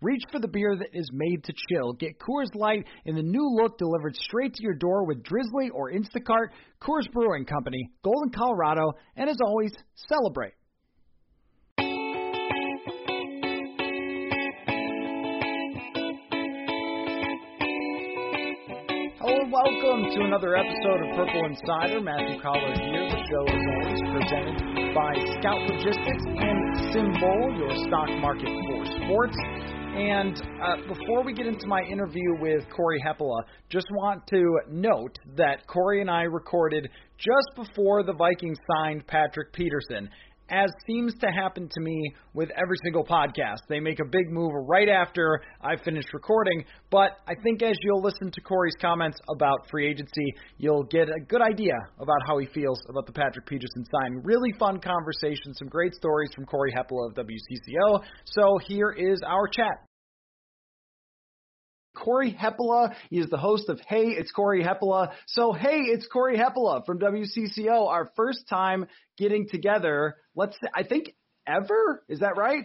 Reach for the beer that is made to chill. Get Coors Light in the new look delivered straight to your door with Drizly or Instacart. Coors Brewing Company, Golden, Colorado, and as always, celebrate. Hello and welcome to another episode of Purple Insider. Matthew Coller here. The show is always presented by Scout Logistics and SimBull, your stock market for sports. And uh, before we get into my interview with Corey Hepola, just want to note that Corey and I recorded just before the Vikings signed Patrick Peterson as seems to happen to me with every single podcast. They make a big move right after I finish recording, but I think as you'll listen to Corey's comments about free agency, you'll get a good idea about how he feels about the Patrick Peterson signing. Really fun conversation, some great stories from Corey Hepola of WCCO. So here is our chat. Corey Hepola. He is the host of Hey, it's Corey Hepola. So, hey, it's Corey Hepola from WCCO. Our first time getting together. Let's, I think, ever. Is that right?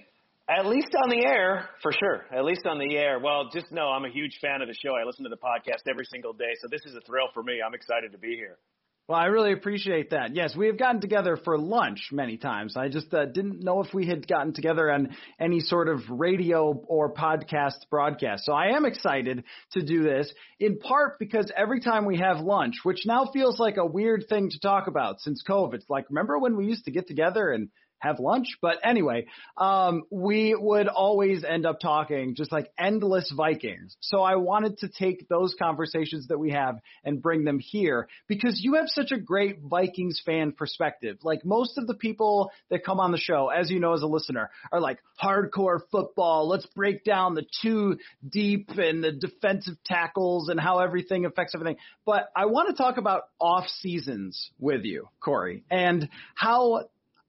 At least on the air, for sure. At least on the air. Well, just know I'm a huge fan of the show. I listen to the podcast every single day, so this is a thrill for me. I'm excited to be here. Well, I really appreciate that. Yes, we have gotten together for lunch many times. I just uh, didn't know if we had gotten together on any sort of radio or podcast broadcast. So I am excited to do this in part because every time we have lunch, which now feels like a weird thing to talk about since COVID. It's like, remember when we used to get together and have lunch. But anyway, um, we would always end up talking just like endless Vikings. So I wanted to take those conversations that we have and bring them here because you have such a great Vikings fan perspective. Like most of the people that come on the show, as you know as a listener, are like hardcore football. Let's break down the two deep and the defensive tackles and how everything affects everything. But I want to talk about off seasons with you, Corey, and how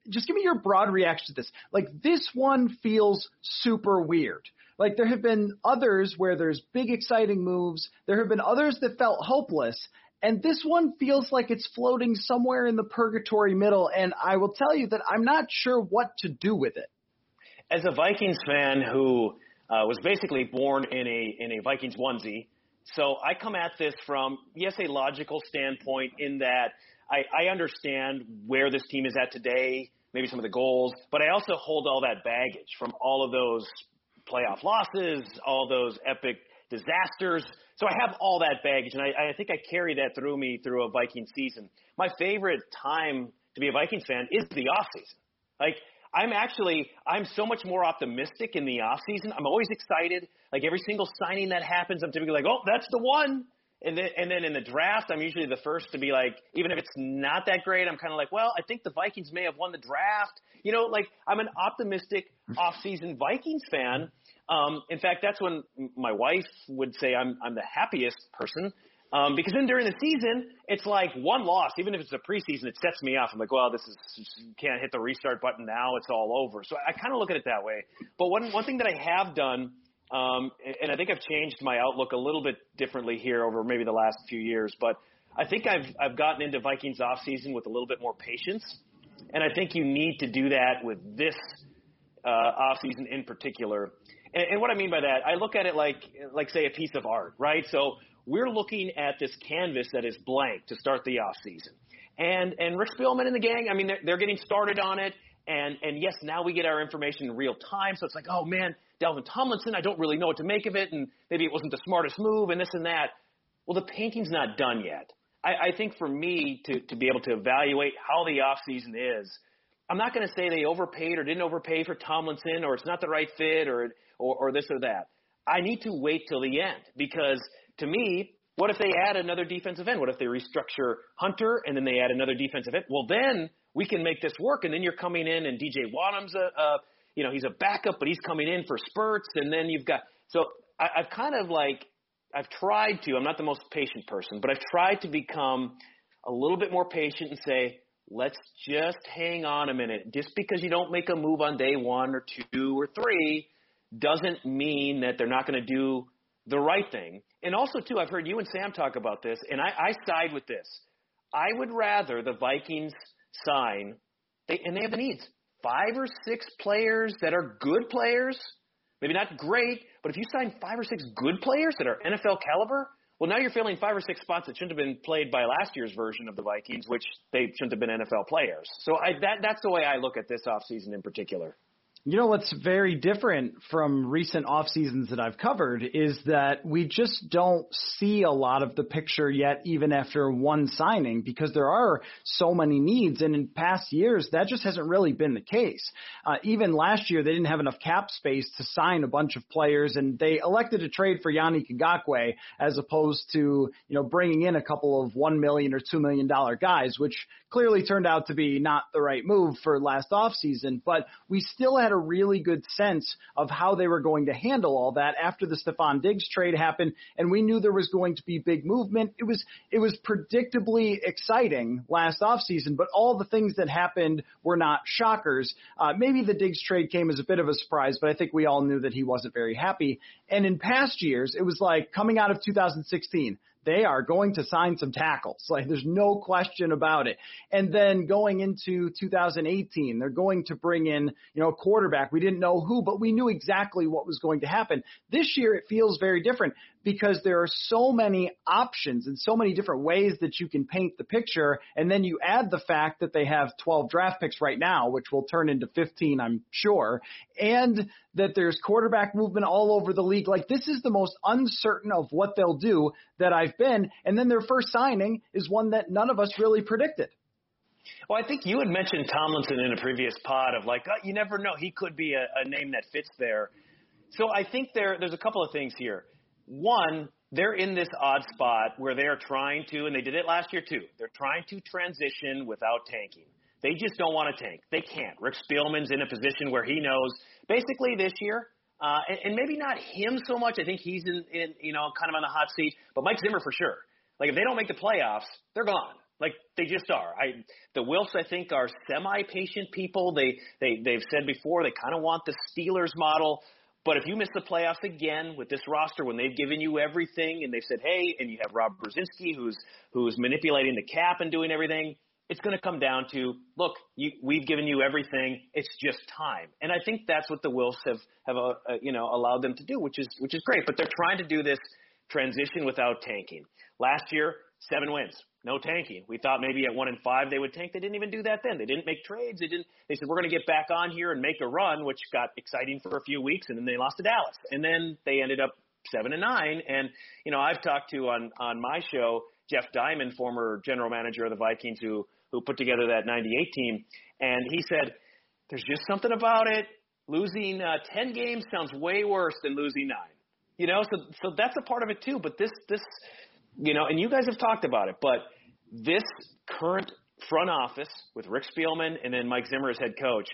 just give me your broad reaction to this. Like this one feels super weird. Like there have been others where there's big exciting moves. There have been others that felt hopeless. And this one feels like it's floating somewhere in the purgatory middle. And I will tell you that I'm not sure what to do with it. As a Vikings fan who uh, was basically born in a in a Vikings onesie, so I come at this from yes a logical standpoint in that I, I understand where this team is at today, maybe some of the goals, but I also hold all that baggage from all of those playoff losses, all those epic disasters. So I have all that baggage, and I, I think I carry that through me through a Viking season. My favorite time to be a Vikings fan is the off season. Like I'm actually I'm so much more optimistic in the off season. I'm always excited. Like every single signing that happens, I'm typically like, oh, that's the one. And then, and then in the draft, I'm usually the first to be like, even if it's not that great, I'm kind of like, well, I think the Vikings may have won the draft. You know, like I'm an optimistic off-season Vikings fan. Um, in fact, that's when my wife would say I'm I'm the happiest person um, because then during the season, it's like one loss, even if it's a preseason, it sets me off. I'm like, well, this is can't hit the restart button now; it's all over. So I kind of look at it that way. But one one thing that I have done um, and I think I've changed my outlook a little bit differently here over maybe the last few years. But I think I've I've gotten into Vikings off season with a little bit more patience, and I think you need to do that with this uh, off season in particular. And, and what I mean by that, I look at it like like say a piece of art, right? So we're looking at this canvas that is blank to start the off season. And and Rick Spielman and the gang, I mean, they're, they're getting started on it. And and yes, now we get our information in real time, so it's like, oh man, Dalvin Tomlinson, I don't really know what to make of it, and maybe it wasn't the smartest move, and this and that. Well, the painting's not done yet. I, I think for me to to be able to evaluate how the off season is, I'm not going to say they overpaid or didn't overpay for Tomlinson or it's not the right fit or or, or this or that. I need to wait till the end because to me, what if they add another defensive end? What if they restructure Hunter and then they add another defensive end? Well, then we can make this work. And then you're coming in and DJ Wonnum's a, a you know, he's a backup, but he's coming in for spurts. And then you've got, so I, I've kind of like, I've tried to, I'm not the most patient person, but I've tried to become a little bit more patient and say, let's just hang on a minute. Just because you don't make a move on day one or two or three doesn't mean that they're not going to do the right thing. And also, too, I've heard you and Sam talk about this, and I, I side with this. I would rather the Vikings sign, they, and they have the needs, five or six players that are good players, maybe not great, but if you sign five or six good players that are NFL caliber, well, now you're filling five or six spots that shouldn't have been played by last year's version of the Vikings, which they shouldn't have been NFL players. So I, that, that's the way I look at this offseason in particular. You know what's very different from recent off seasons that I've covered is that we just don't see a lot of the picture yet, even after one signing, because there are so many needs. And in past years, that just hasn't really been the case. Uh, even last year, they didn't have enough cap space to sign a bunch of players, and they elected to trade for Yannick Ngakoue as opposed to you know bringing in a couple of one million or two million dollar guys, which clearly turned out to be not the right move for last off season. But we still had a really good sense of how they were going to handle all that after the Stefon Diggs trade happened, and we knew there was going to be big movement. It was it was predictably exciting last offseason, but all the things that happened were not shockers. Uh, maybe the Diggs trade came as a bit of a surprise, but I think we all knew that he wasn't very happy. And in past years, it was like coming out of 2016 they are going to sign some tackles. Like there's no question about it. And then going into 2018, they're going to bring in, you know, a quarterback. We didn't know who, but we knew exactly what was going to happen. This year it feels very different because there are so many options and so many different ways that you can paint the picture. And then you add the fact that they have 12 draft picks right now, which will turn into 15, I'm sure, and that there's quarterback movement all over the league. Like this is the most uncertain of what they'll do that I've been. And then their first signing is one that none of us really predicted. Well, I think you had mentioned Tomlinson in a previous pod of like, oh, you never know. He could be a, a name that fits there. So I think there there's a couple of things here. One, they're in this odd spot where they're trying to, and they did it last year too. They're trying to transition without tanking. They just don't want to tank. They can't. Rick Spielman's in a position where he knows basically this year, uh, and, and maybe not him so much. I think he's in, in, you know, kind of on the hot seat, but Mike Zimmer for sure. Like if they don't make the playoffs, they're gone. Like they just are. I the Wilfs I think are semi patient people. They they they've said before they kind of want the Steelers model. But if you miss the playoffs again with this roster, when they've given you everything and they've said, "Hey," and you have Rob Brzezinski who's who's manipulating the cap and doing everything, it's going to come down to, look, you, we've given you everything. It's just time. And I think that's what the Wilfs have have uh, uh, you know allowed them to do, which is which is great. But they're trying to do this transition without tanking. Last year, seven wins no tanking. We thought maybe at one and five they would tank. They didn't even do that then. They didn't make trades. They didn't. They said we're going to get back on here and make a run, which got exciting for a few weeks, and then they lost to Dallas, and then they ended up seven and nine. And you know, I've talked to on on my show Jeff Diamond, former general manager of the Vikings, who who put together that '98 team, and he said there's just something about it. Losing uh, ten games sounds way worse than losing nine. You know, so so that's a part of it too. But this this you know, and you guys have talked about it, but this current front office with Rick Spielman and then Mike Zimmer as head coach,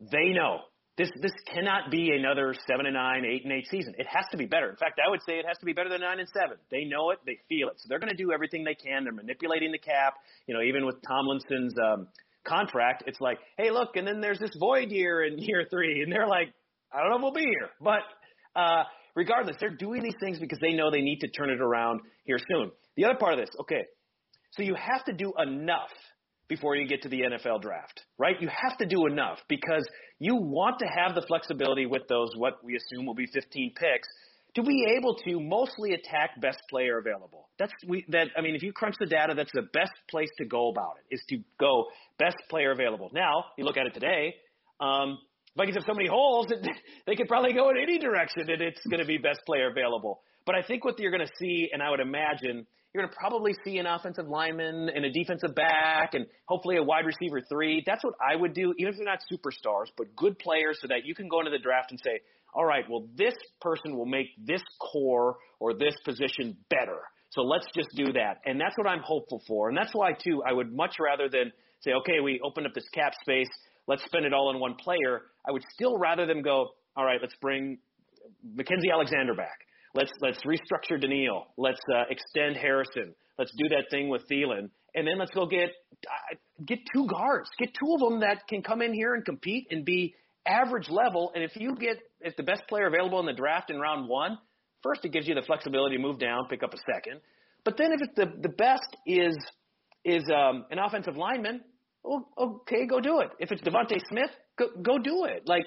they know this this cannot be another seven and nine, eight and eight season. It has to be better. In fact, I would say it has to be better than nine and seven. They know it, they feel it, so they're going to do everything they can. They're manipulating the cap. You know, even with Tomlinson's um, contract, it's like, hey, look, and then there's this void year in year three, and they're like, I don't know if we'll be here, but. Uh, regardless, they're doing these things because they know they need to turn it around here soon. The other part of this, okay, so you have to do enough before you get to the NFL draft, right? You have to do enough because you want to have the flexibility with those, what we assume will be 15 picks, to be able to mostly attack best player available. That's we that I mean, if you crunch the data, that's the best place to go about it is to go best player available. Now you look at it today. Um, Vikings have so many holes that they could probably go in any direction, and it's going to be best player available. But I think what you're going to see, and I would imagine, you're going to probably see an offensive lineman and a defensive back and hopefully a wide receiver three. That's what I would do, even if they're not superstars, but good players so that you can go into the draft and say, all right, well, this person will make this core or this position better. So let's just do that. And that's what I'm hopeful for. And that's why, too, I would much rather than say, okay, we opened up this cap space, let's spend it all on one player. I would still rather them go, all right, let's bring Mackenzie Alexander back. Let's let's restructure Danielle. Let's uh, extend Harrison. Let's do that thing with Thielen, and then let's go get uh, get two guards. Get two of them that can come in here and compete and be average level. And if you get if the best player available in the draft in round one, first it gives you the flexibility to move down, pick up a second. But then if it's the the best is is um, an offensive lineman, well, okay, go do it. If it's DeVonta Smith, go go do it. Like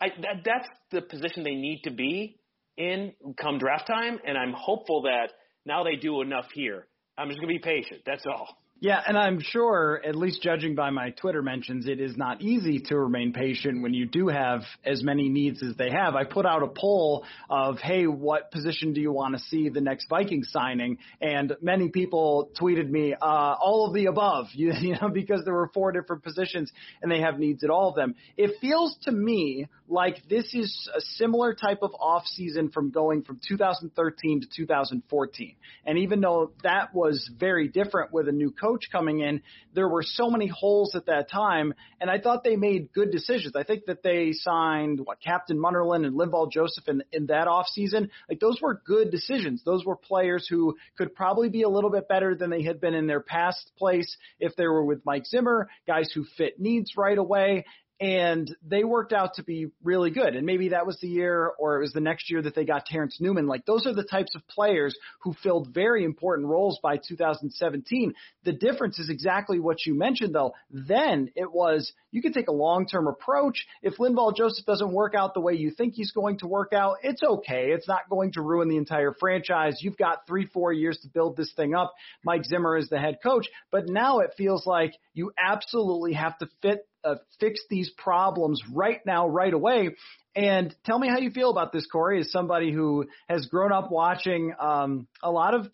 I, that, that's the position they need to be in come draft time, and I'm hopeful that now they do enough here. I'm just gonna be patient. That's all. Yeah, and I'm sure, at least judging by my Twitter mentions, it is not easy to remain patient when you do have as many needs as they have. I put out a poll of, hey, what position do you want to see the next Viking signing? And many people tweeted me, uh, all of the above, you, you know, because there were four different positions and they have needs at all of them. It feels to me like this is a similar type of off season from going from 2013 to 2014. And even though that was very different with a new coach coming in, there were so many holes at that time. And I thought they made good decisions. I think that they signed what Captain Munnerlyn and Linval Joseph in, in that off season. Like those were good decisions. Those were players who could probably be a little bit better than they had been in their past place if they were with Mike Zimmer, guys who fit needs right away and they worked out to be really good. And maybe that was the year or it was the next year that they got Terrence Newman. Like those are the types of players who filled very important roles by 2017. The difference is exactly what you mentioned though. Then it was you could take a long-term approach. If Linval Joseph doesn't work out the way you think he's going to work out, it's okay. It's not going to ruin the entire franchise. You've got three, four years to build this thing up. Mike Zimmer is the head coach, but now it feels like you absolutely have to fit uh, fix these problems right now, right away. And tell me how you feel about this, Corey, as somebody who has grown up watching um, a lot of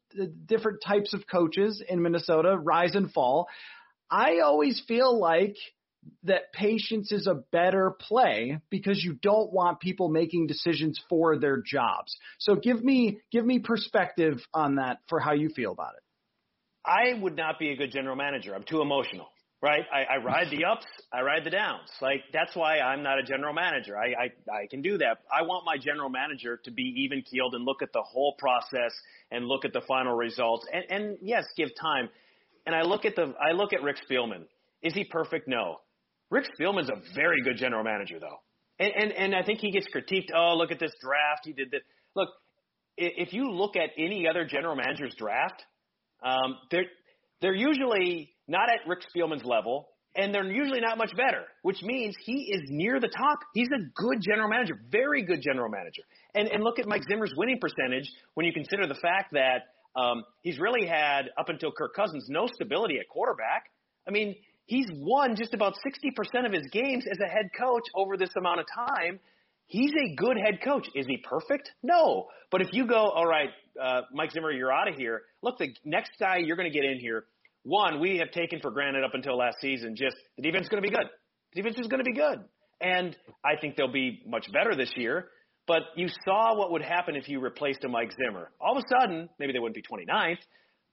different types of coaches in Minnesota rise and fall. I always feel like that patience is a better play because you don't want people making decisions for their jobs. So give me give me perspective on that for how you feel about it. I would not be a good general manager. I'm too emotional right? I, I ride the ups, I ride the downs. Like that's why I'm not a general manager. I, I I can do that. I want my general manager to be even keeled and look at the whole process and look at the final results. And and yes, give time. And I look at the I look at Rick Spielman. Is he perfect? No. Rick Spielman's a very good general manager though. And and and I think he gets critiqued. Oh, look at this draft. He did this. Look, if you look at any other general manager's draft, um, they're they're usually not at Rick Spielman's level, and they're usually not much better, which means he is near the top. He's a good general manager, very good general manager. And, and look at Mike Zimmer's winning percentage when you consider the fact that um, he's really had, up until Kirk Cousins, no stability at quarterback. I mean, he's won just about 60% of his games as a head coach over this amount of time. He's a good head coach. Is he perfect? No. But if you go, all right, uh, Mike Zimmer, you're out of here. Look, the next guy you're going to get in here one, we have taken for granted up until last season just the defense is going to be good. The defense is going to be good. And I think they'll be much better this year. But you saw what would happen if you replaced a Mike Zimmer. All of a sudden, maybe they wouldn't be 29th,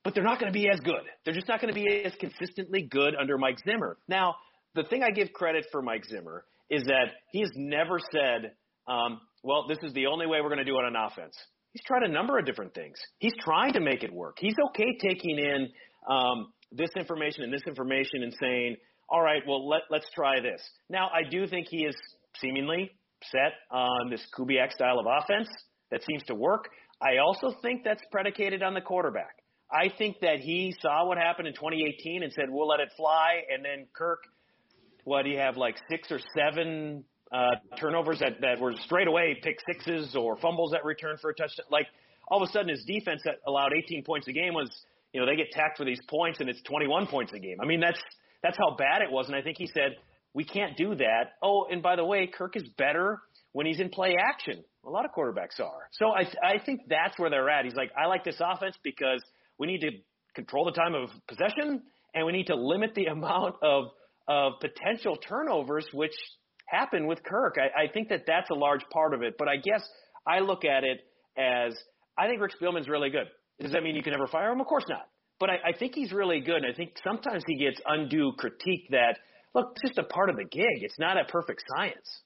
but they're not going to be as good. They're just not going to be as consistently good under Mike Zimmer. Now, the thing I give credit for Mike Zimmer is that he has never said, um, well, this is the only way we're going to do it on offense. He's tried a number of different things. He's trying to make it work. He's okay taking in um, this information and this information and saying, all right, well, let, let's try this. Now, I do think he is seemingly set on this Kubiak style of offense that seems to work. I also think that's predicated on the quarterback. I think that he saw what happened in 2018 and said, we'll let it fly. And then Kirk, what do you have, like six or seven uh, turnovers that, that were straight away pick sixes or fumbles that returned for a touchdown? Like all of a sudden his defense that allowed 18 points a game was – you know, they get tacked for these points and it's 21 points a game. I mean, that's that's how bad it was. And I think he said we can't do that. Oh, and by the way, Kirk is better when he's in play action. A lot of quarterbacks are. So I I think that's where they're at. He's like, I like this offense because we need to control the time of possession, and we need to limit the amount of of potential turnovers, which happen with Kirk. I, I think that that's a large part of it. But I guess I look at it as I think Rick Spielman's really good. Does that mean you can never fire him? Of course not. But I, I think he's really good. And I think sometimes he gets undue critique that, look, it's just a part of the gig. It's not a perfect science.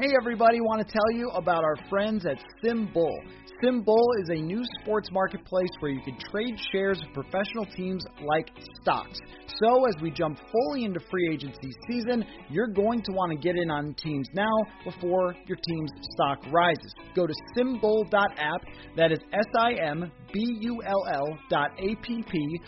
Hey everybody, want to tell you about our friends at SimBull. SimBull is a new sports marketplace where you can trade shares of professional teams like stocks. So as we jump fully into free agency season, you're going to want to get in on teams now before your team's stock rises. Go to simbull.app, that is S I M B U L L dot A P P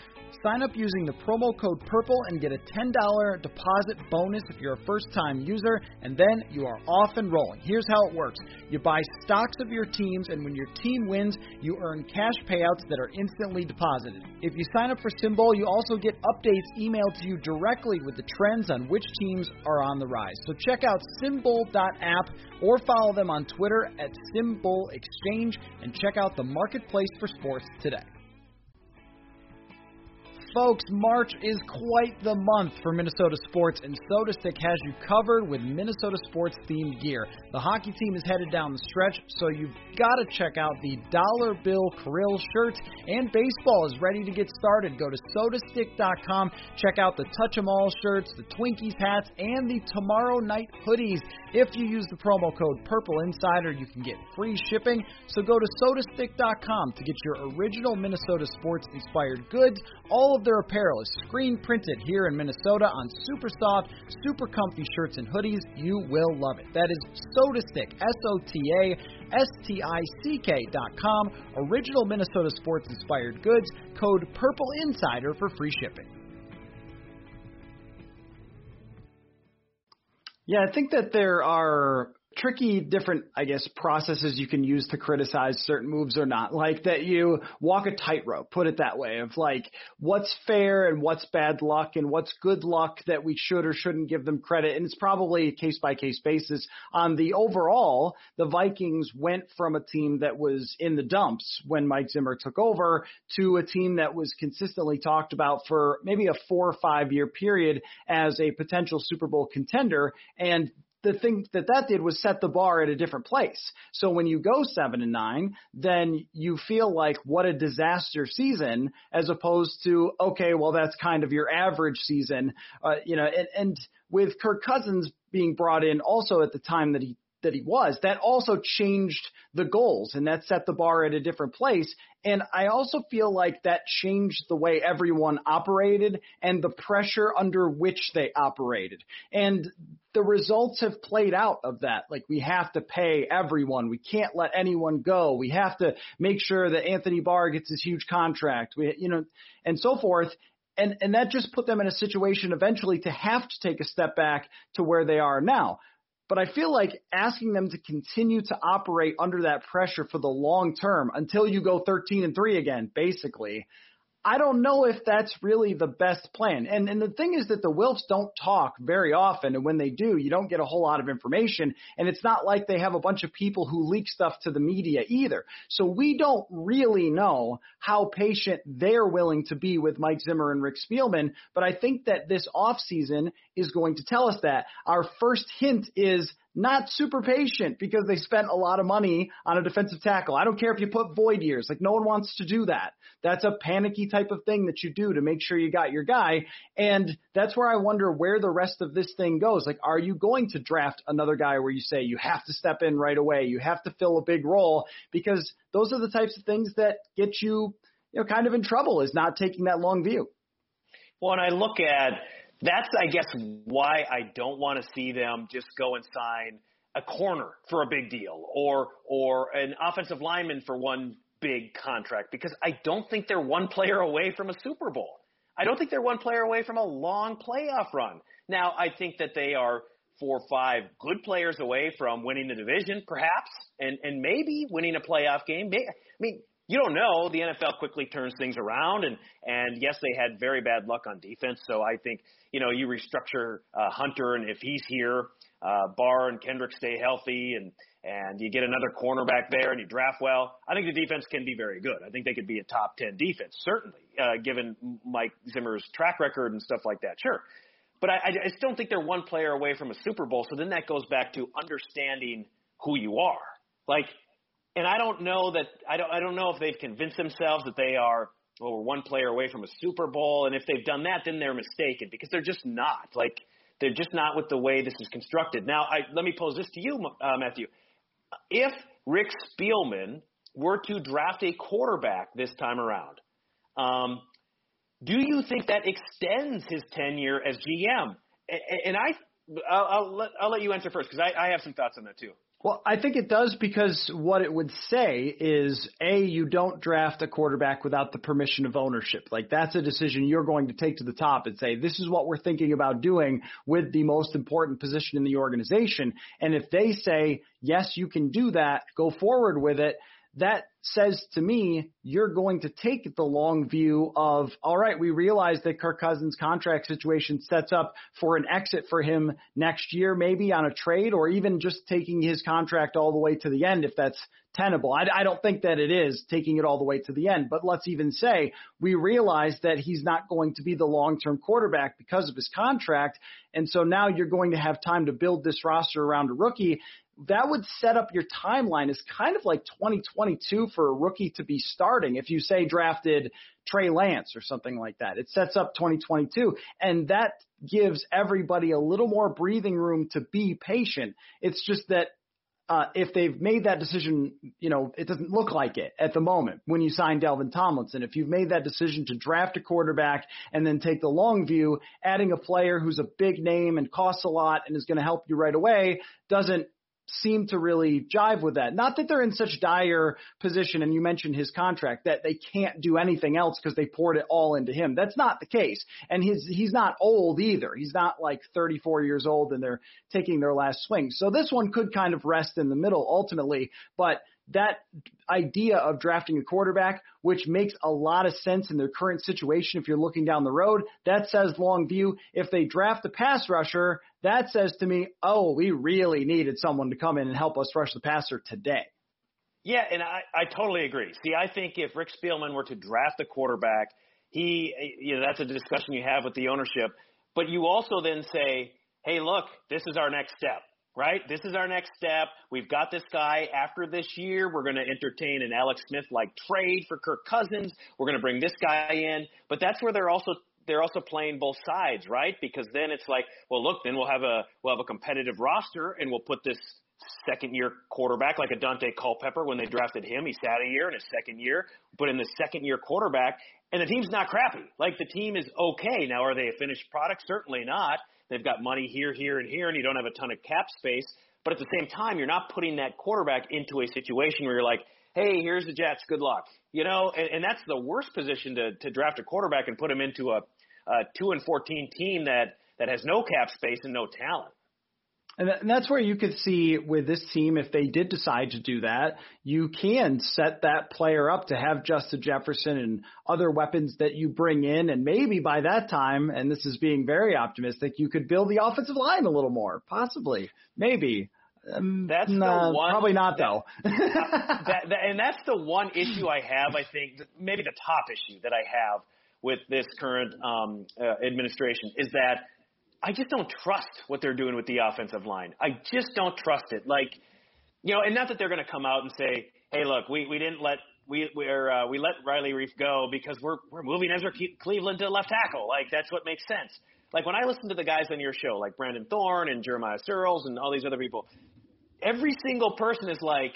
Sign up using the promo code PURPLE and get a $10 deposit bonus if you're a first time user, and then you are off and rolling. Here's how it works you buy stocks of your teams, and when your team wins, you earn cash payouts that are instantly deposited. If you sign up for SimBull, you also get updates emailed to you directly with the trends on which teams are on the rise. So check out simbull.app or follow them on Twitter at SimBull Exchange and check out the marketplace for sports today. Folks, March is quite the month for Minnesota sports, and SotaStick has you covered with Minnesota sports themed gear. The hockey team is headed down the stretch, so you've got to check out the Dollar Bill Krill shirt, and baseball is ready to get started. Go to sotastick.com, check out the Touch 'em All shirts, the Twinkies hats, and the Tomorrow Night hoodies. If you use the promo code Purple Insider, you can get free shipping. So go to sotastick.com to get your original Minnesota sports inspired goods. All of their apparel is screen printed here in Minnesota on super soft, super comfy shirts and hoodies. You will love it. That is SotaStick, S O T A S T I C K dot com. Original Minnesota sports inspired goods. Code Purple Insider for free shipping. Yeah, I think that there are tricky different i guess processes you can use to criticize certain moves or not. Like that you walk a tightrope put it that way of like what's fair and what's bad luck and what's good luck that we should or shouldn't give them credit. And it's probably a case by case basis. On the overall the vikings went from a team that was in the dumps when mike zimmer took over to a team that was consistently talked about for maybe a four or five year period as a potential super bowl contender. And the thing that that did was set the bar at a different place. So when you go seven and nine, then you feel like what a disaster season, as opposed to okay, well that's kind of your average season, uh, you know. And, and with Kirk Cousins being brought in also at the time that he that he was, that also changed the goals and that set the bar at a different place. And I also feel like that changed the way everyone operated and the pressure under which they operated. And the results have played out of that. Like we have to pay everyone. We can't let anyone go. We have to make sure that Anthony Barr gets his huge contract. We, you know, and so forth. And, and that just put them in a situation eventually to have to take a step back to where they are now. But I feel like asking them to continue to operate under that pressure for the long term until you go 13 and 3 again, basically, I don't know if that's really the best plan. And and the thing is that the Wilfs don't talk very often, and when they do, you don't get a whole lot of information. And it's not like they have a bunch of people who leak stuff to the media either. So we don't really know how patient they're willing to be with Mike Zimmer and Rick Spielman. But I think that this offseason is going to tell us that. Our first hint is not super patient because they spent a lot of money on a defensive tackle. I don't care if you put void years. Like no one wants to do that. That's a panicky type of thing that you do to make sure you got your guy. And that's where I wonder where the rest of this thing goes. Like, are you going to draft another guy where you say you have to step in right away? You have to fill a big role because those are the types of things that get you, you know, kind of in trouble is not taking that long view. Well, and I look at that's, I guess, why I don't want to see them just go and sign a corner for a big deal or or an offensive lineman for one big contract because I don't think they're one player away from a Super Bowl. I don't think they're one player away from a long playoff run. Now, I think that they are four or five good players away from winning the division, perhaps, and and maybe winning a playoff game. I mean, you don't know. The NFL quickly turns things around, and and yes, they had very bad luck on defense. So I think you know you restructure uh, Hunter, and if he's here, uh, Barr and Kendrick stay healthy and and you get another cornerback there and you draft well, I think the defense can be very good. I think they could be a top 10 defense, certainly, uh, given Mike Zimmer's track record and stuff like that. Sure. But I, I just don't think they're one player away from a Super Bowl. So then that goes back to understanding who you are. Like, and I don't know that I don't I don't know if they've convinced themselves that they are well, we're one player away from a Super Bowl, and if they've done that, then they're mistaken because they're just not. Like, they're just not with the way this is constructed. Now, I, let me pose this to you, uh, Matthew. If Rick Spielman were to draft a quarterback this time around, um, do you think that extends his tenure as GM? And I, I'll, I'll let, I'll let you answer first because I, I have some thoughts on that too. Well, I think it does because what it would say is A, you don't draft a quarterback without the permission of ownership. Like that's a decision you're going to take to the top and say, this is what we're thinking about doing with the most important position in the organization. And if they say, yes, you can do that, go forward with it, that says to me you're going to take the long view of all right we realize that Kirk Cousins contract situation sets up for an exit for him next year maybe on a trade or even just taking his contract all the way to the end if that's tenable. I, I don't think that it is taking it all the way to the end. But let's even say we realize that he's not going to be the long-term quarterback because of his contract. And so now you're going to have time to build this roster around a rookie that would set up your timeline as kind of like 2022 for a rookie to be starting. If you say drafted Trey Lance or something like that, it sets up 2022 and that gives everybody a little more breathing room to be patient. It's just that uh, if they've made that decision, you know, it doesn't look like it at the moment when you sign Dalvin Tomlinson. If you've made that decision to draft a quarterback and then take the long view, adding a player who's a big name and costs a lot and is going to help you right away doesn't seem to really jive with that. Not that they're in such dire position, and you mentioned his contract that they can't do anything else because they poured it all into him. That's not the case, and his he's not old either. He's not like 34 years old and they're taking their last swing. So this one could kind of rest in the middle ultimately, but that idea of drafting a quarterback, which makes a lot of sense in their current situation if you're looking down the road, that says long view. If they draft a pass rusher, that says to me, oh, we really needed someone to come in and help us rush the passer today. Yeah, and I, I totally agree. See, I think if Rick Spielman were to draft a quarterback, he, you know, that's a discussion you have with the ownership. But you also then say, hey, look, this is our next step right? This is our next step. We've got this guy after this year. We're going to entertain an Alex Smith like trade for Kirk Cousins. We're going to bring this guy in. But that's where they're also they're also playing both sides, right? Because then it's like, well, look, then we'll have a we'll have a competitive roster and we'll put this second year quarterback like a Daunte Culpepper when they drafted him. He sat a year in his second year, but in the second year quarterback, and the team's not crappy. Like the team is okay. Now, are they a finished product? Certainly not. They've got money here, here, and here, and you don't have a ton of cap space. But at the same time, you're not putting that quarterback into a situation where you're like, hey, here's the Jets, good luck. You know, and, and that's the worst position to, to draft a quarterback and put him into a, a two and fourteen team that that has no cap space and no talent. And that's where you could see with this team, if they did decide to do that, you can set that player up to have Justin Jefferson and other weapons that you bring in. And maybe by that time, and this is being very optimistic, you could build the offensive line a little more, possibly, maybe. Um, that's nah, the one. Probably not, though. that, that, and that's the one issue I have. I think maybe the top issue that I have with this current um, uh, administration is that I just don't trust what they're doing with the offensive line. I just don't trust it. Like, you know, and not that they're going to come out and say, "Hey, look, we we didn't let we we're uh, we let Riley Reiff go because we're we're moving Ezra Cleveland to left tackle." Like that's what makes sense. Like when I listen to the guys on your show, like Brandon Thorn and Jeremiah Searles and all these other people, every single person is like,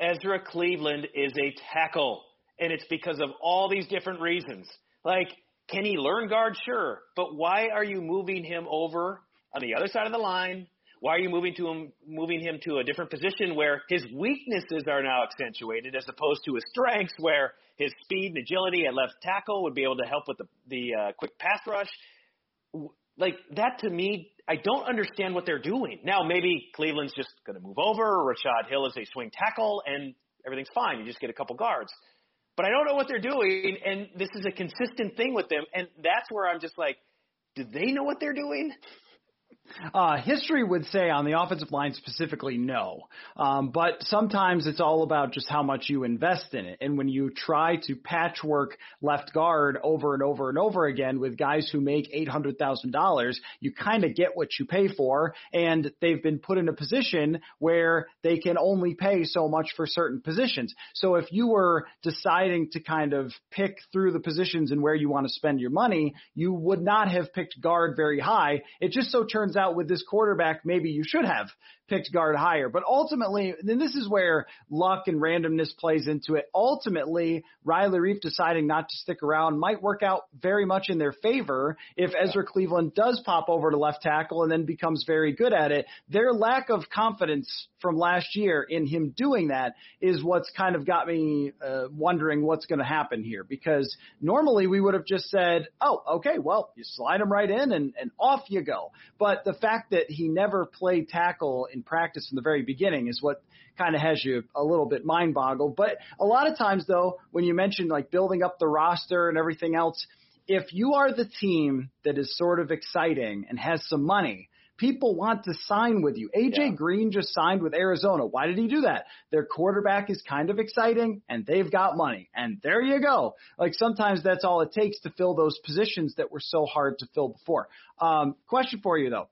Ezra Cleveland is a tackle, and it's because of all these different reasons. Like can he learn guard? Sure. But why are you moving him over on the other side of the line? Why are you moving to him, moving him to a different position where his weaknesses are now accentuated as opposed to his strengths where his speed and agility at left tackle would be able to help with the, the uh, quick pass rush? Like that to me, I don't understand what they're doing. Now maybe Cleveland's just going to move over. Rashod Hill is a swing tackle and everything's fine. You just get a couple guards but I don't know what they're doing, and this is a consistent thing with them, and that's where I'm just like, do they know what they're doing? Uh, history would say on the offensive line specifically, no. Um, but sometimes it's all about just how much you invest in it. And when you try to patchwork left guard over and over and over again with guys who make $800,000, you kind of get what you pay for. And they've been put in a position where they can only pay so much for certain positions. So if you were deciding to kind of pick through the positions and where you want to spend your money, you would not have picked guard very high. It just so turns out with this quarterback, maybe you should have picked guard higher. But ultimately, then this is where luck and randomness plays into it. Ultimately, Riley Reiff deciding not to stick around might work out very much in their favor if Ezra Cleveland does pop over to left tackle and then becomes very good at it. Their lack of confidence from last year in him doing that is what's kind of got me uh, wondering what's going to happen here because normally we would have just said, oh, okay, well, you slide him right in and, and off you go. But the fact that he never played tackle in practice from the very beginning is what kind of has you a little bit mind boggled. But a lot of times, though, when you mention like building up the roster and everything else, if you are the team that is sort of exciting and has some money, people want to sign with you. AJ yeah. Green just signed with Arizona. Why did he do that? Their quarterback is kind of exciting and they've got money. And there you go. Like sometimes that's all it takes to fill those positions that were so hard to fill before. Um, question for you though.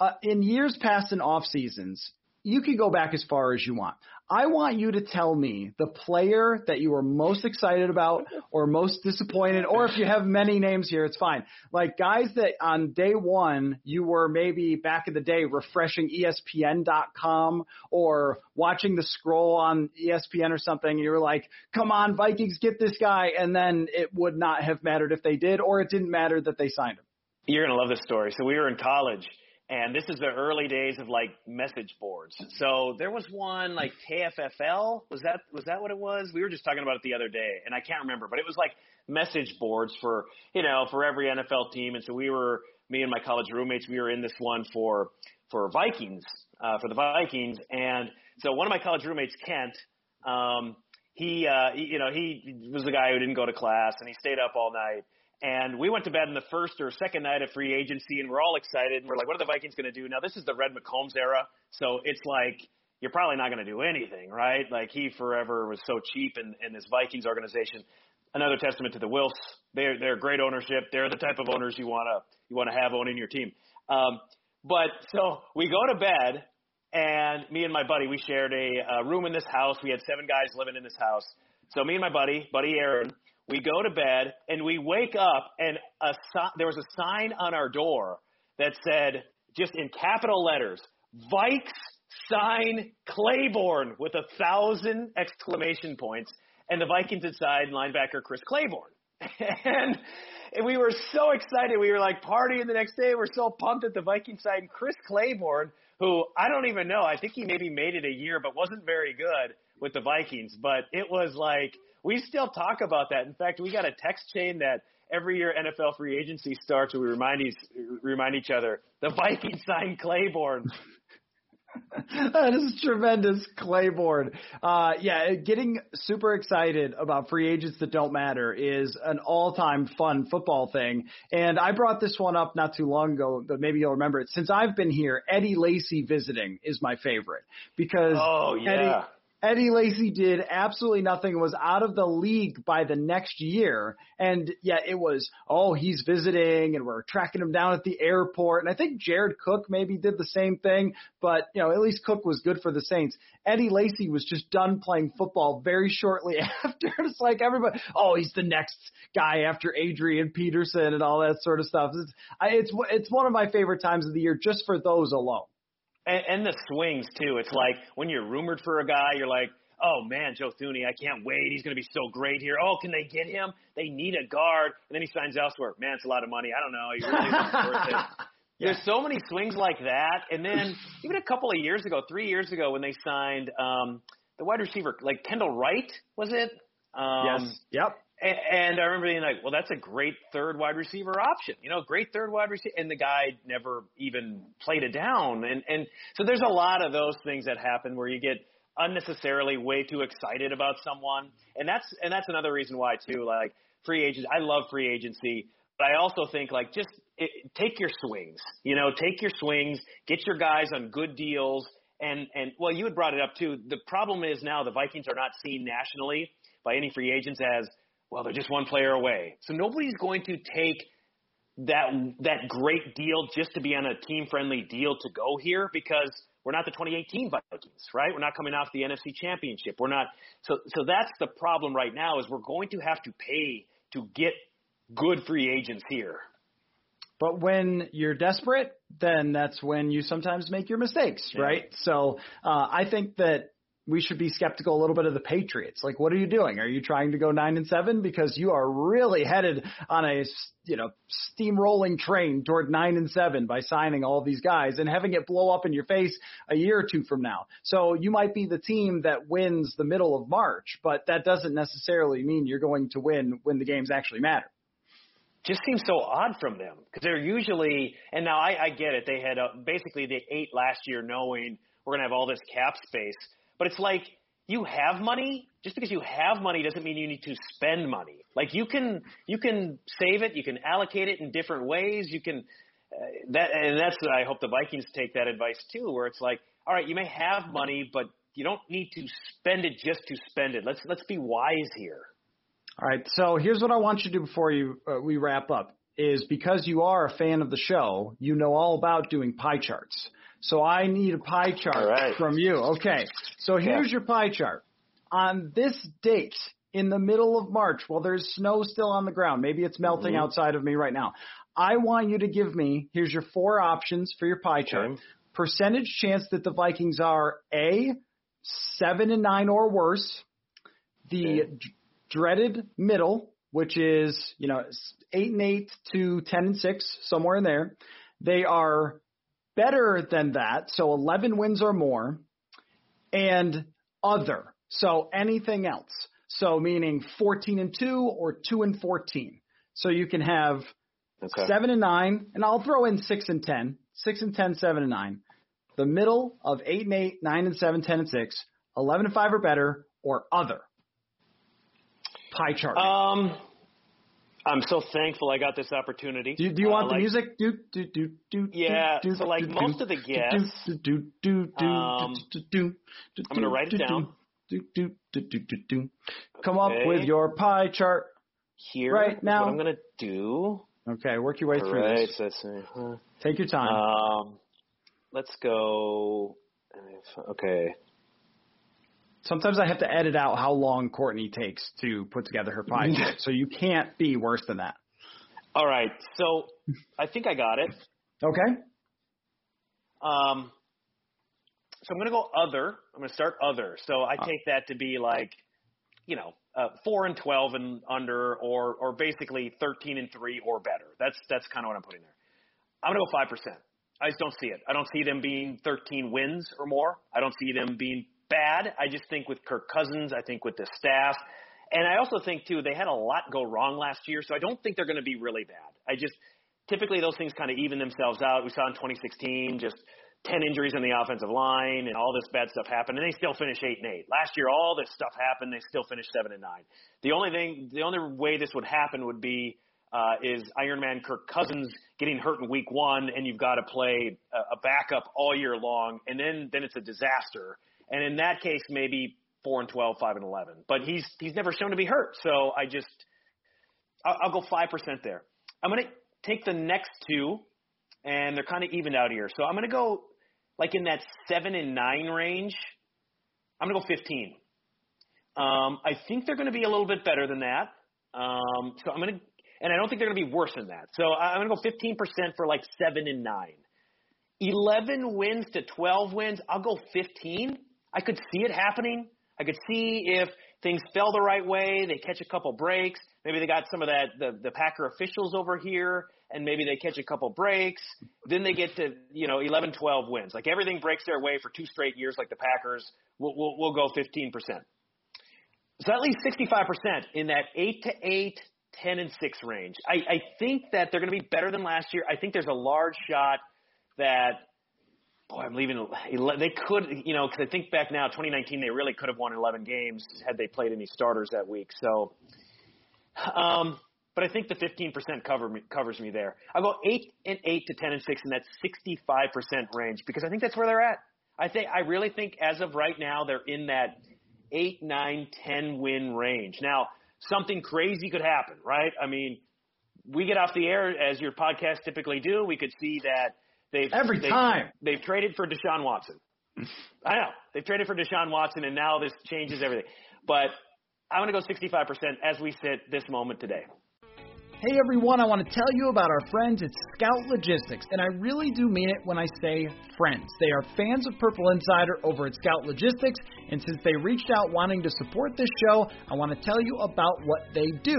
Uh, in years past and off seasons, you can go back as far as you want. I want you to tell me the player that you were most excited about or most disappointed, or if you have many names here, it's fine. Like guys that on day one you were maybe back in the day refreshing ESPN.com or watching the scroll on ESPN or something, and you were like, come on, Vikings, get this guy. And then it would not have mattered if they did, or it didn't matter that they signed him. You're going to love this story. So we were in college and this is the early days of like message boards. So there was one like KFFL. Was that was that what it was? We were just talking about it the other day, and I can't remember, but it was like message boards for you know for every NFL team. And so we were me and my college roommates. We were in this one for for Vikings uh, for the Vikings, and so one of my college roommates, Kent. Um, he, uh, he, you know, he was the guy who didn't go to class and he stayed up all night and we went to bed in the first or second night of free agency, and we're all excited. And we're like, what are the Vikings going to do? Now, this is the Red McCombs era, so it's like you're probably not going to do anything, right? Like he forever was so cheap in, in this Vikings organization. Another testament to the Wilfs. They're they're great ownership. They're the type of owners you want to you want to have owning your team. Um, but so we go to bed, and me and my buddy we shared a, a room in this house. We had seven guys living in this house. So me and my buddy, buddy Aaron, we go to bed and we wake up and a there was a sign on our door that said just in capital letters Vikes sign Claiborne with a thousand exclamation points and the Vikings had signed linebacker Chris Claiborne and we were so excited. We were like partying the next day. We're so pumped at the Vikings signed Chris Claiborne, who I don't even know. I think he maybe made it a year, but wasn't very good with the Vikings. But it was like we still talk about that. In fact, we got a text chain that every year NFL free agency starts, we remind each, remind each other the Vikings signed Claiborne. that is tremendous, Claiborne. Uh, yeah, getting super excited about free agents that don't matter is an all-time fun football thing. And I brought this one up not too long ago, but maybe you'll remember it. Since I've been here, Eddie Lacy visiting is my favorite because oh yeah. Eddie, Eddie Lacy did absolutely nothing, was out of the league by the next year. And yet it was, oh, he's visiting and we're tracking him down at the airport. And I think Jared Cook maybe did the same thing, but you know, at least Cook was good for the Saints. Eddie Lacy was just done playing football very shortly after. It's like everybody, oh, he's the next guy after Adrian Peterson and all that sort of stuff. It's, it's, it's one of my favorite times of the year just for those alone and, and the swings too. It's like when you're rumored for a guy, you're like, oh man, Joe Thuney, I can't wait. He's going to be so great here. Oh, can they get him? They need a guard. And then he signs elsewhere. Man, it's a lot of money. I don't know. He really isn't worth it. Yeah. There's so many swings like that. And then even a couple of years ago, three years ago, when they signed um, the wide receiver, like Kendall Wright, was it? Um, yes. Yep. And I remember being like, well, that's a great third wide receiver option. You know, great third wide receiver. And the guy never even played it down. And, and so there's a lot of those things that happen where you get unnecessarily way too excited about someone. And that's, and that's another reason why too, like free agents, I love free agency, but I also think like just it, take your swings. You know, take your swings, get your guys on good deals. And, and well, you had brought it up too. The problem is now the Vikings are not seen nationally by any free agents as, well, they're just one player away. So nobody's going to take that that great deal just to be on a team friendly deal to go here because we're not the 2018 Vikings, right? We're not coming off the NFC Championship. We're not. So so that's the problem right now is we're going to have to pay to get good free agents here. But when you're desperate, then that's when you sometimes make your mistakes, yeah. right? So uh, I think that we should be skeptical a little bit of the Patriots. Like, what are you doing? Are you trying to go nine and seven because you are really headed on a you know steamrolling train toward nine and seven by signing all these guys and having it blow up in your face a year or two from now? So you might be the team that wins the middle of March, but that doesn't necessarily mean you're going to win when the games actually matter just seems so odd from them because they're usually and now I, I get it they had a, basically they ate last year knowing we're going to have all this cap space but it's like you have money. Just because you have money doesn't mean you need to spend money. Like you can you can save it, you can allocate it in different ways. You can uh, that and that's what I hope the Vikings take that advice too, where it's like, all right, you may have money, but you don't need to spend it just to spend it. Let's let's be wise here. All right. So here's what I want you to do before you uh, we wrap up is because you are a fan of the show, you know all about doing pie charts. So I need a pie chart right. from you. Okay. So here's yeah. your pie chart. On this date in the middle of March, while there's snow still on the ground, maybe it's melting mm-hmm. outside of me right now. I want you to give me, here's your four options for your pie chart. Okay. Percentage chance that the Vikings are A, seven and nine or worse. The okay. d- dreaded middle, which is, you know, eight and eight to ten and six, somewhere in there. They are better than that, so 11 wins or more, and other, so anything else. So meaning 14 and 2 or 2 and 14. So you can have okay. 7 and 9, and I'll throw in 6 and 10, 6 and 10, 7 and 9. The middle of 8 and 8, 9 and 7, 10 and 6, 11 and 5 or better, or other. Pie chart. Um, I'm so thankful I got this opportunity. Do, do you want uh, the like, music? Do, do, do, do, yeah. Do, so like do, most of the guests, do, do, do, um, do, do, do, I'm gonna write it down. Do, do, do, do, do, do. Come okay. up with your pie chart here right now. What I'm gonna do. Okay, work your way All through right, this. Huh. Take your time. Um, let's go. Okay. Sometimes I have to edit out how long Courtney takes to put together her pie kit, so you can't be worse than that. All right, so I think I got it. Okay. Um, so I'm going to go other. I'm going to start other. So I uh. take that to be like, you know, uh, four and twelve and under, or or basically thirteen and three or better. That's that's kind of what I'm putting there. I'm going to go five percent. I just don't see it. I don't see them being 13 wins or more. I don't see them being bad. I just think with Kirk Cousins, I think with the staff, and I also think too they had a lot go wrong last year, so I don't think they're going to be really bad. I just typically those things kind of even themselves out. We saw in 2016 just 10 injuries on the offensive line and all this bad stuff happened and they still finished 8 and 8. Last year all this stuff happened, they still finished 7 and 9. The only thing the only way this would happen would be uh, is Iron Man Kirk Cousins getting hurt in week 1 and you've got to play a, a backup all year long and then then it's a disaster and in that case, maybe four and 12, five and 11. But he's he's never shown to be hurt. So I just I'll, I'll go five percent there. I'm to take the next two, and they're kind of evened out here. So I'm to go like in that seven and nine range. I'm to go 15. Um, I think they're to be a little bit better than that. Um, so I'm to, and I don't think they're going to be worse than that. So I'm going to go 15% for like seven and nine. 11 wins to 12 wins. I'll go 15. I could see it happening. I could see if things fell the right way, they catch a couple breaks. Maybe they got some of that the, the Packer officials over here, and maybe they catch a couple breaks. Then they get to you know 11, 12 wins. Like everything breaks their way for two straight years, like the Packers. We'll we'll, we'll go 15 percent. So at least 65 percent in that eight to eight, 10 and six range. I, I think that they're going to be better than last year. I think there's a large shot that boy, I'm leaving. They could, you know, because I think back now, 2019, they really could have won 11 games had they played any starters that week. So, um, but I think the 15% cover me, covers me there. I'll go eight and eight to 10 and six in that 65% range because I think that's where they're at. I think I really think as of right now they're in that eight, nine, ten win range. Now something crazy could happen, right? I mean, we get off the air as your podcast typically do. We could see that they've every they've, time they've traded for Deshaun Watson. I know they've traded for Deshaun Watson, and now this changes everything. But I'm going to go 65% as we sit this moment today. Hey everyone, I want to tell you about our friends at Scout Logistics, and I really do mean it when I say friends. They are fans of Purple Insider over at Scout Logistics, and since they reached out wanting to support this show, I want to tell you about what they do.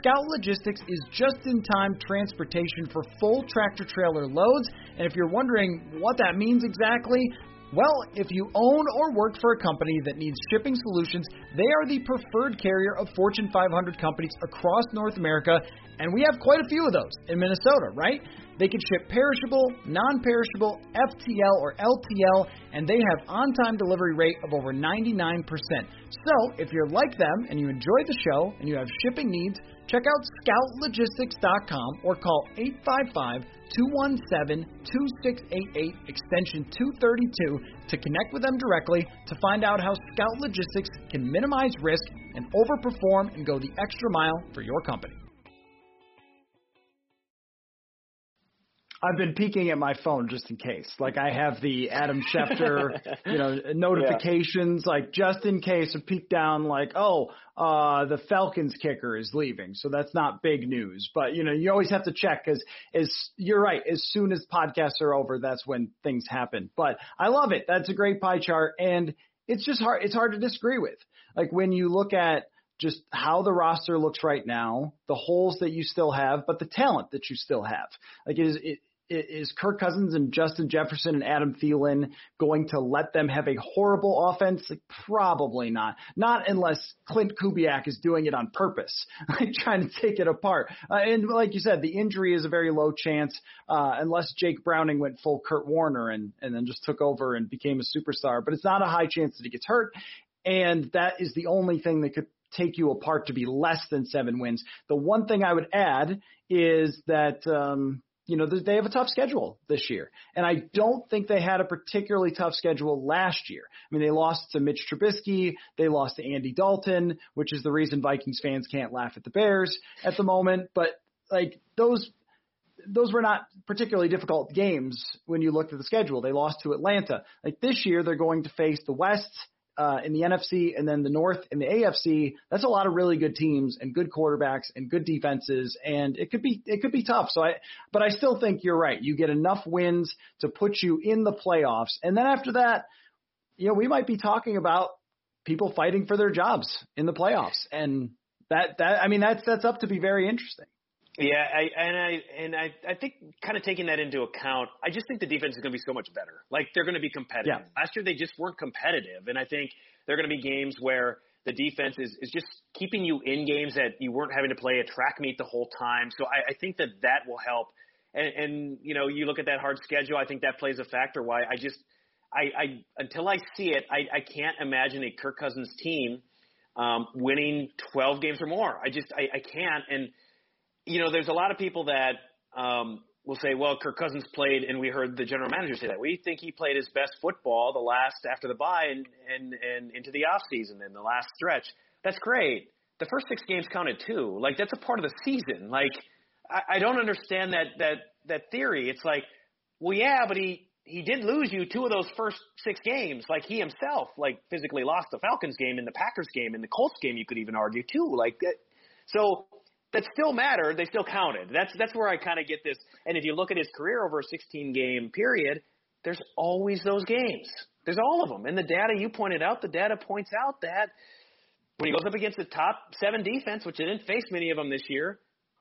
Scout Logistics is just in time transportation for full tractor trailer loads, and if you're wondering what that means exactly, well, if you own or work for a company that needs shipping solutions, they are the preferred carrier of Fortune 500 companies across North America, and we have quite a few of those in Minnesota, right? They can ship perishable, non perishable, FTL, or LTL, and they have on time delivery rate of over 99%. So, if you're like them and you enjoy the show and you have shipping needs, check out scoutlogistics.com or call 855 217 2688 extension 232 to connect with them directly to find out how Scout Logistics can minimize risk and overperform and go the extra mile for your company. I've been peeking at my phone just in case. Like I have the Adam Schefter, you know, notifications, yeah. like just in case. I peek down, like, oh, uh, the Falcons kicker is leaving, so that's not big news. But you know, you always have to check because as you're right, as soon as podcasts are over, that's when things happen. But I love it. That's a great pie chart, and it's just hard. It's hard to disagree with. Like when you look at just how the roster looks right now, the holes that you still have, but the talent that you still have. Like is it is Kirk Cousins and Justin Jefferson and Adam Thielen going to let them have a horrible offense? Like, probably not. Not unless Klint Kubiak is doing it on purpose, like trying to take it apart. Uh, and like you said, the injury is a very low chance uh, unless Jake Browning went full Kurt Warner and and then just took over and became a superstar. But it's not a high chance that he gets hurt, and that is the only thing that could take you apart to be less than seven wins. The one thing I would add is that. Um, you know, they have a tough schedule this year. And I don't think they had a particularly tough schedule last year. I mean, they lost to Mitch Trubisky. They lost to Andy Dalton, which is the reason Vikings fans can't laugh at the Bears at the moment. But like those, those were not particularly difficult games when you looked at the schedule. They lost to Atlanta. Like this year, they're going to face the West, uh, in the NFC and then the North in the AFC, that's a lot of really good teams and good quarterbacks and good defenses, and it could be it could be tough. So I, but I still think you're right. You get enough wins to put you in the playoffs, and then after that, you know, we might be talking about people fighting for their jobs in the playoffs, and that that I mean that's that's up to be very interesting. Yeah, I, and I and I I think kind of taking that into account, I just think the defense is going to be so much better. Like they're going to be competitive. Yeah. Last year they just weren't competitive, and I think they're going to be games where the defense is is just keeping you in games that you weren't having to play a track meet the whole time. So I, I think that that will help. And, and you know, you look at that hard schedule. I think that plays a factor. Why I just I, I until I see it, I, I can't imagine a Kirk Cousins team um, winning 12 games or more. I just I, I can't and you know, there's a lot of people that um, will say, well, Kirk Cousins played, and we heard the general manager say that. We think he played his best football the last after the bye and, and, and into the off season and the last stretch. That's great. The first six games counted too. Like that's a part of the season. Like I, I don't understand that that that theory. It's like, well, yeah, but he he did lose you two of those first six games. Like he himself, like physically lost the Falcons game and the Packers game and the Colts game. You could even argue too. Like that. So that still mattered. They still counted. That's that's where I kind of get this. And if you look at his career over a 16 game period, there's always those games. There's all of them. And the data you pointed out, the data points out that when he goes up against the top seven defense, which they didn't face many of them this year,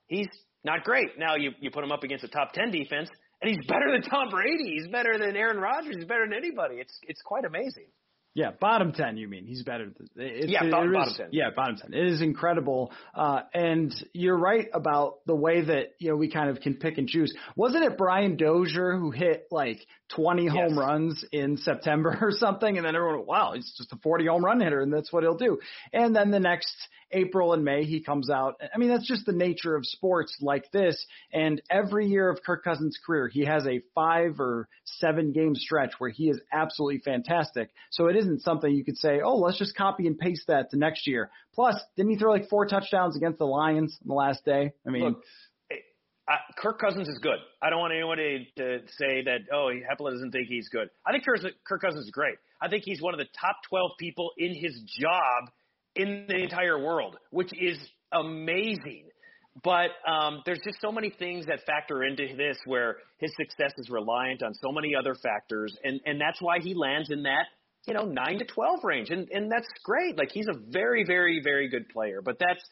he's not great. Now you you put him up against a top 10 defense, and he's better than Tom Brady. He's better than Aaron Rodgers. He's better than anybody. It's it's quite amazing. Yeah, bottom ten. You mean he's better? Than, it's, yeah, it, bottom, it is, bottom ten. Yeah, bottom ten. It is incredible, uh, and you're right about the way that you know we kind of can pick and choose. Wasn't it Brian Dozier who hit like 20 Yes. home runs in September or something, and then everyone, went, wow, he's just a 40 home run hitter, and that's what he'll do. And then the next April and May he comes out. I mean, that's just the nature of sports like this. And every year of Kirk Cousins' career, he has a five or seven game stretch where he is absolutely fantastic. So it isn't something you could say, oh, let's just copy and paste that to next year. Plus, didn't he throw like four touchdowns against the Lions on the last day? I mean, Look, I, Kirk Cousins is good. I don't want anyone to, say that, oh, Hepola doesn't think he's good. I think Kirk, Kirk Cousins is great. I think he's one of the top 12 people in his job in the entire world, which is amazing. But um, there's just so many things that factor into this where his success is reliant on so many other factors, and and that's why he lands in that you know nine to twelve range, and and that's great. Like he's a very very very good player, but that's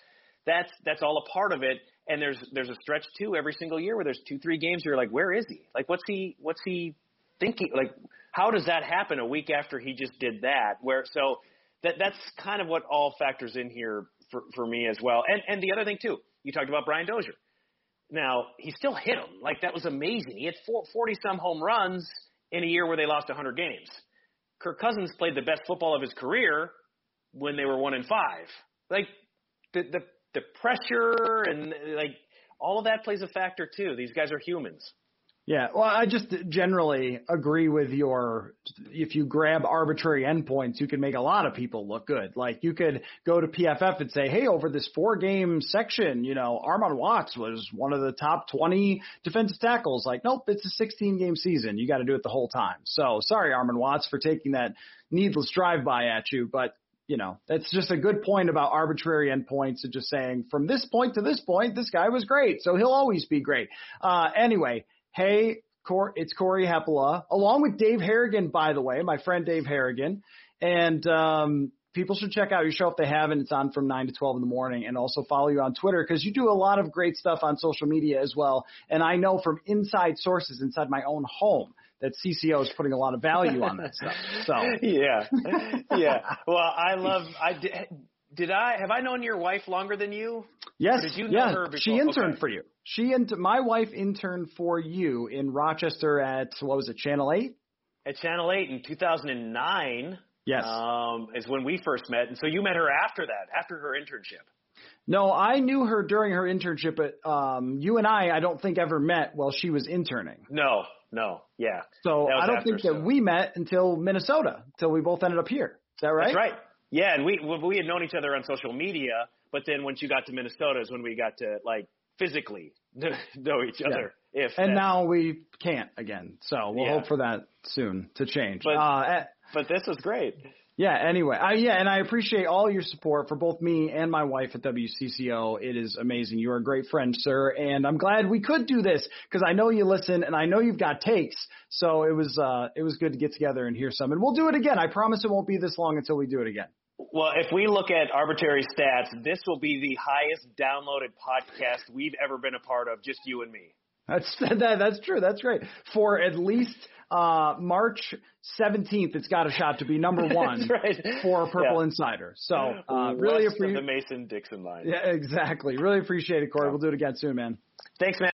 that's that's all a part of it. And there's there's a stretch too every single year where there's two three games you're like, where is he? Like what's he what's he thinking? Like how does that happen a week after he just did that? Where so that that's kind of what all factors in here for for me as well. And and the other thing too, you talked about Brian Dozier. Now he still hit him like that was amazing. He had 40 some home runs in a year where they lost 100 games. Kirk Cousins played the best football of his career when they were one and five. Like the the the pressure and like all of that plays a factor too. These guys are humans. Yeah, well, I just generally agree with your. If you grab arbitrary endpoints, you can make a lot of people look good. Like you could go to PFF and say, "Hey, over this four-game section, you know, Armon Watts was one of the top 20 defensive tackles." Like, nope, it's a 16-game season. You got to do it the whole time. So, sorry, Armon Watts, for taking that needless drive-by at you, but you know, that's just a good point about arbitrary endpoints and just saying from this point to this point, this guy was great, so he'll always be great. Uh, anyway, hey, Cor- it's Corey Hepola, along with Dave Harrigan, by the way, my friend Dave Harrigan, and um, people should check out your show if they haven't. It's on from 9 to 12 in the morning and also follow you on Twitter because you do a lot of great stuff on social media as well. And I know from inside sources inside my own home that CCO is putting a lot of value on that stuff. So yeah, yeah. Well, I love. I did. I have I known your wife longer than you? Yes, Or did you know yeah. her before? She interned Okay. for you. She and my wife interned for you in Rochester at what was it, Channel Eight? At Channel 8 in 2009 Yes. um, is when we first met, and so you met her after that, after her internship. no, I knew her during her internship, but um, you and I, I don't think ever met while she was interning. No, no, yeah, So I don't think that so. we met until Minnesota, until we both ended up here. Is that right? that's right. Yeah, and we we had known each other on social media, but then once you got to Minnesota is when we got to like physically know each other. If And that- now we can't again. So we'll Yeah. hope for that soon to change. But- uh, eh, but this was great. Yeah, anyway. I, yeah, and I appreciate all your support for both me and my wife at WCCO. It is amazing. You are a great friend, sir, and I'm glad we could do this because I know you listen and I know you've got takes. So it was uh it was good to get together and hear some. And we'll do it again. I promise it won't be this long until we do it again. Well, if we look at arbitrary stats, this will be the highest downloaded podcast we've ever been a part of, just you and me. That's that, that's true. That's great. For at least uh March 17th, it's got a shot to be number one right. for Purple Yeah. Insider. So uh, really appreciate. the Mason Dixon line. Yeah, exactly. Really appreciate it, Corey. We'll do it again soon, man. Thanks, man.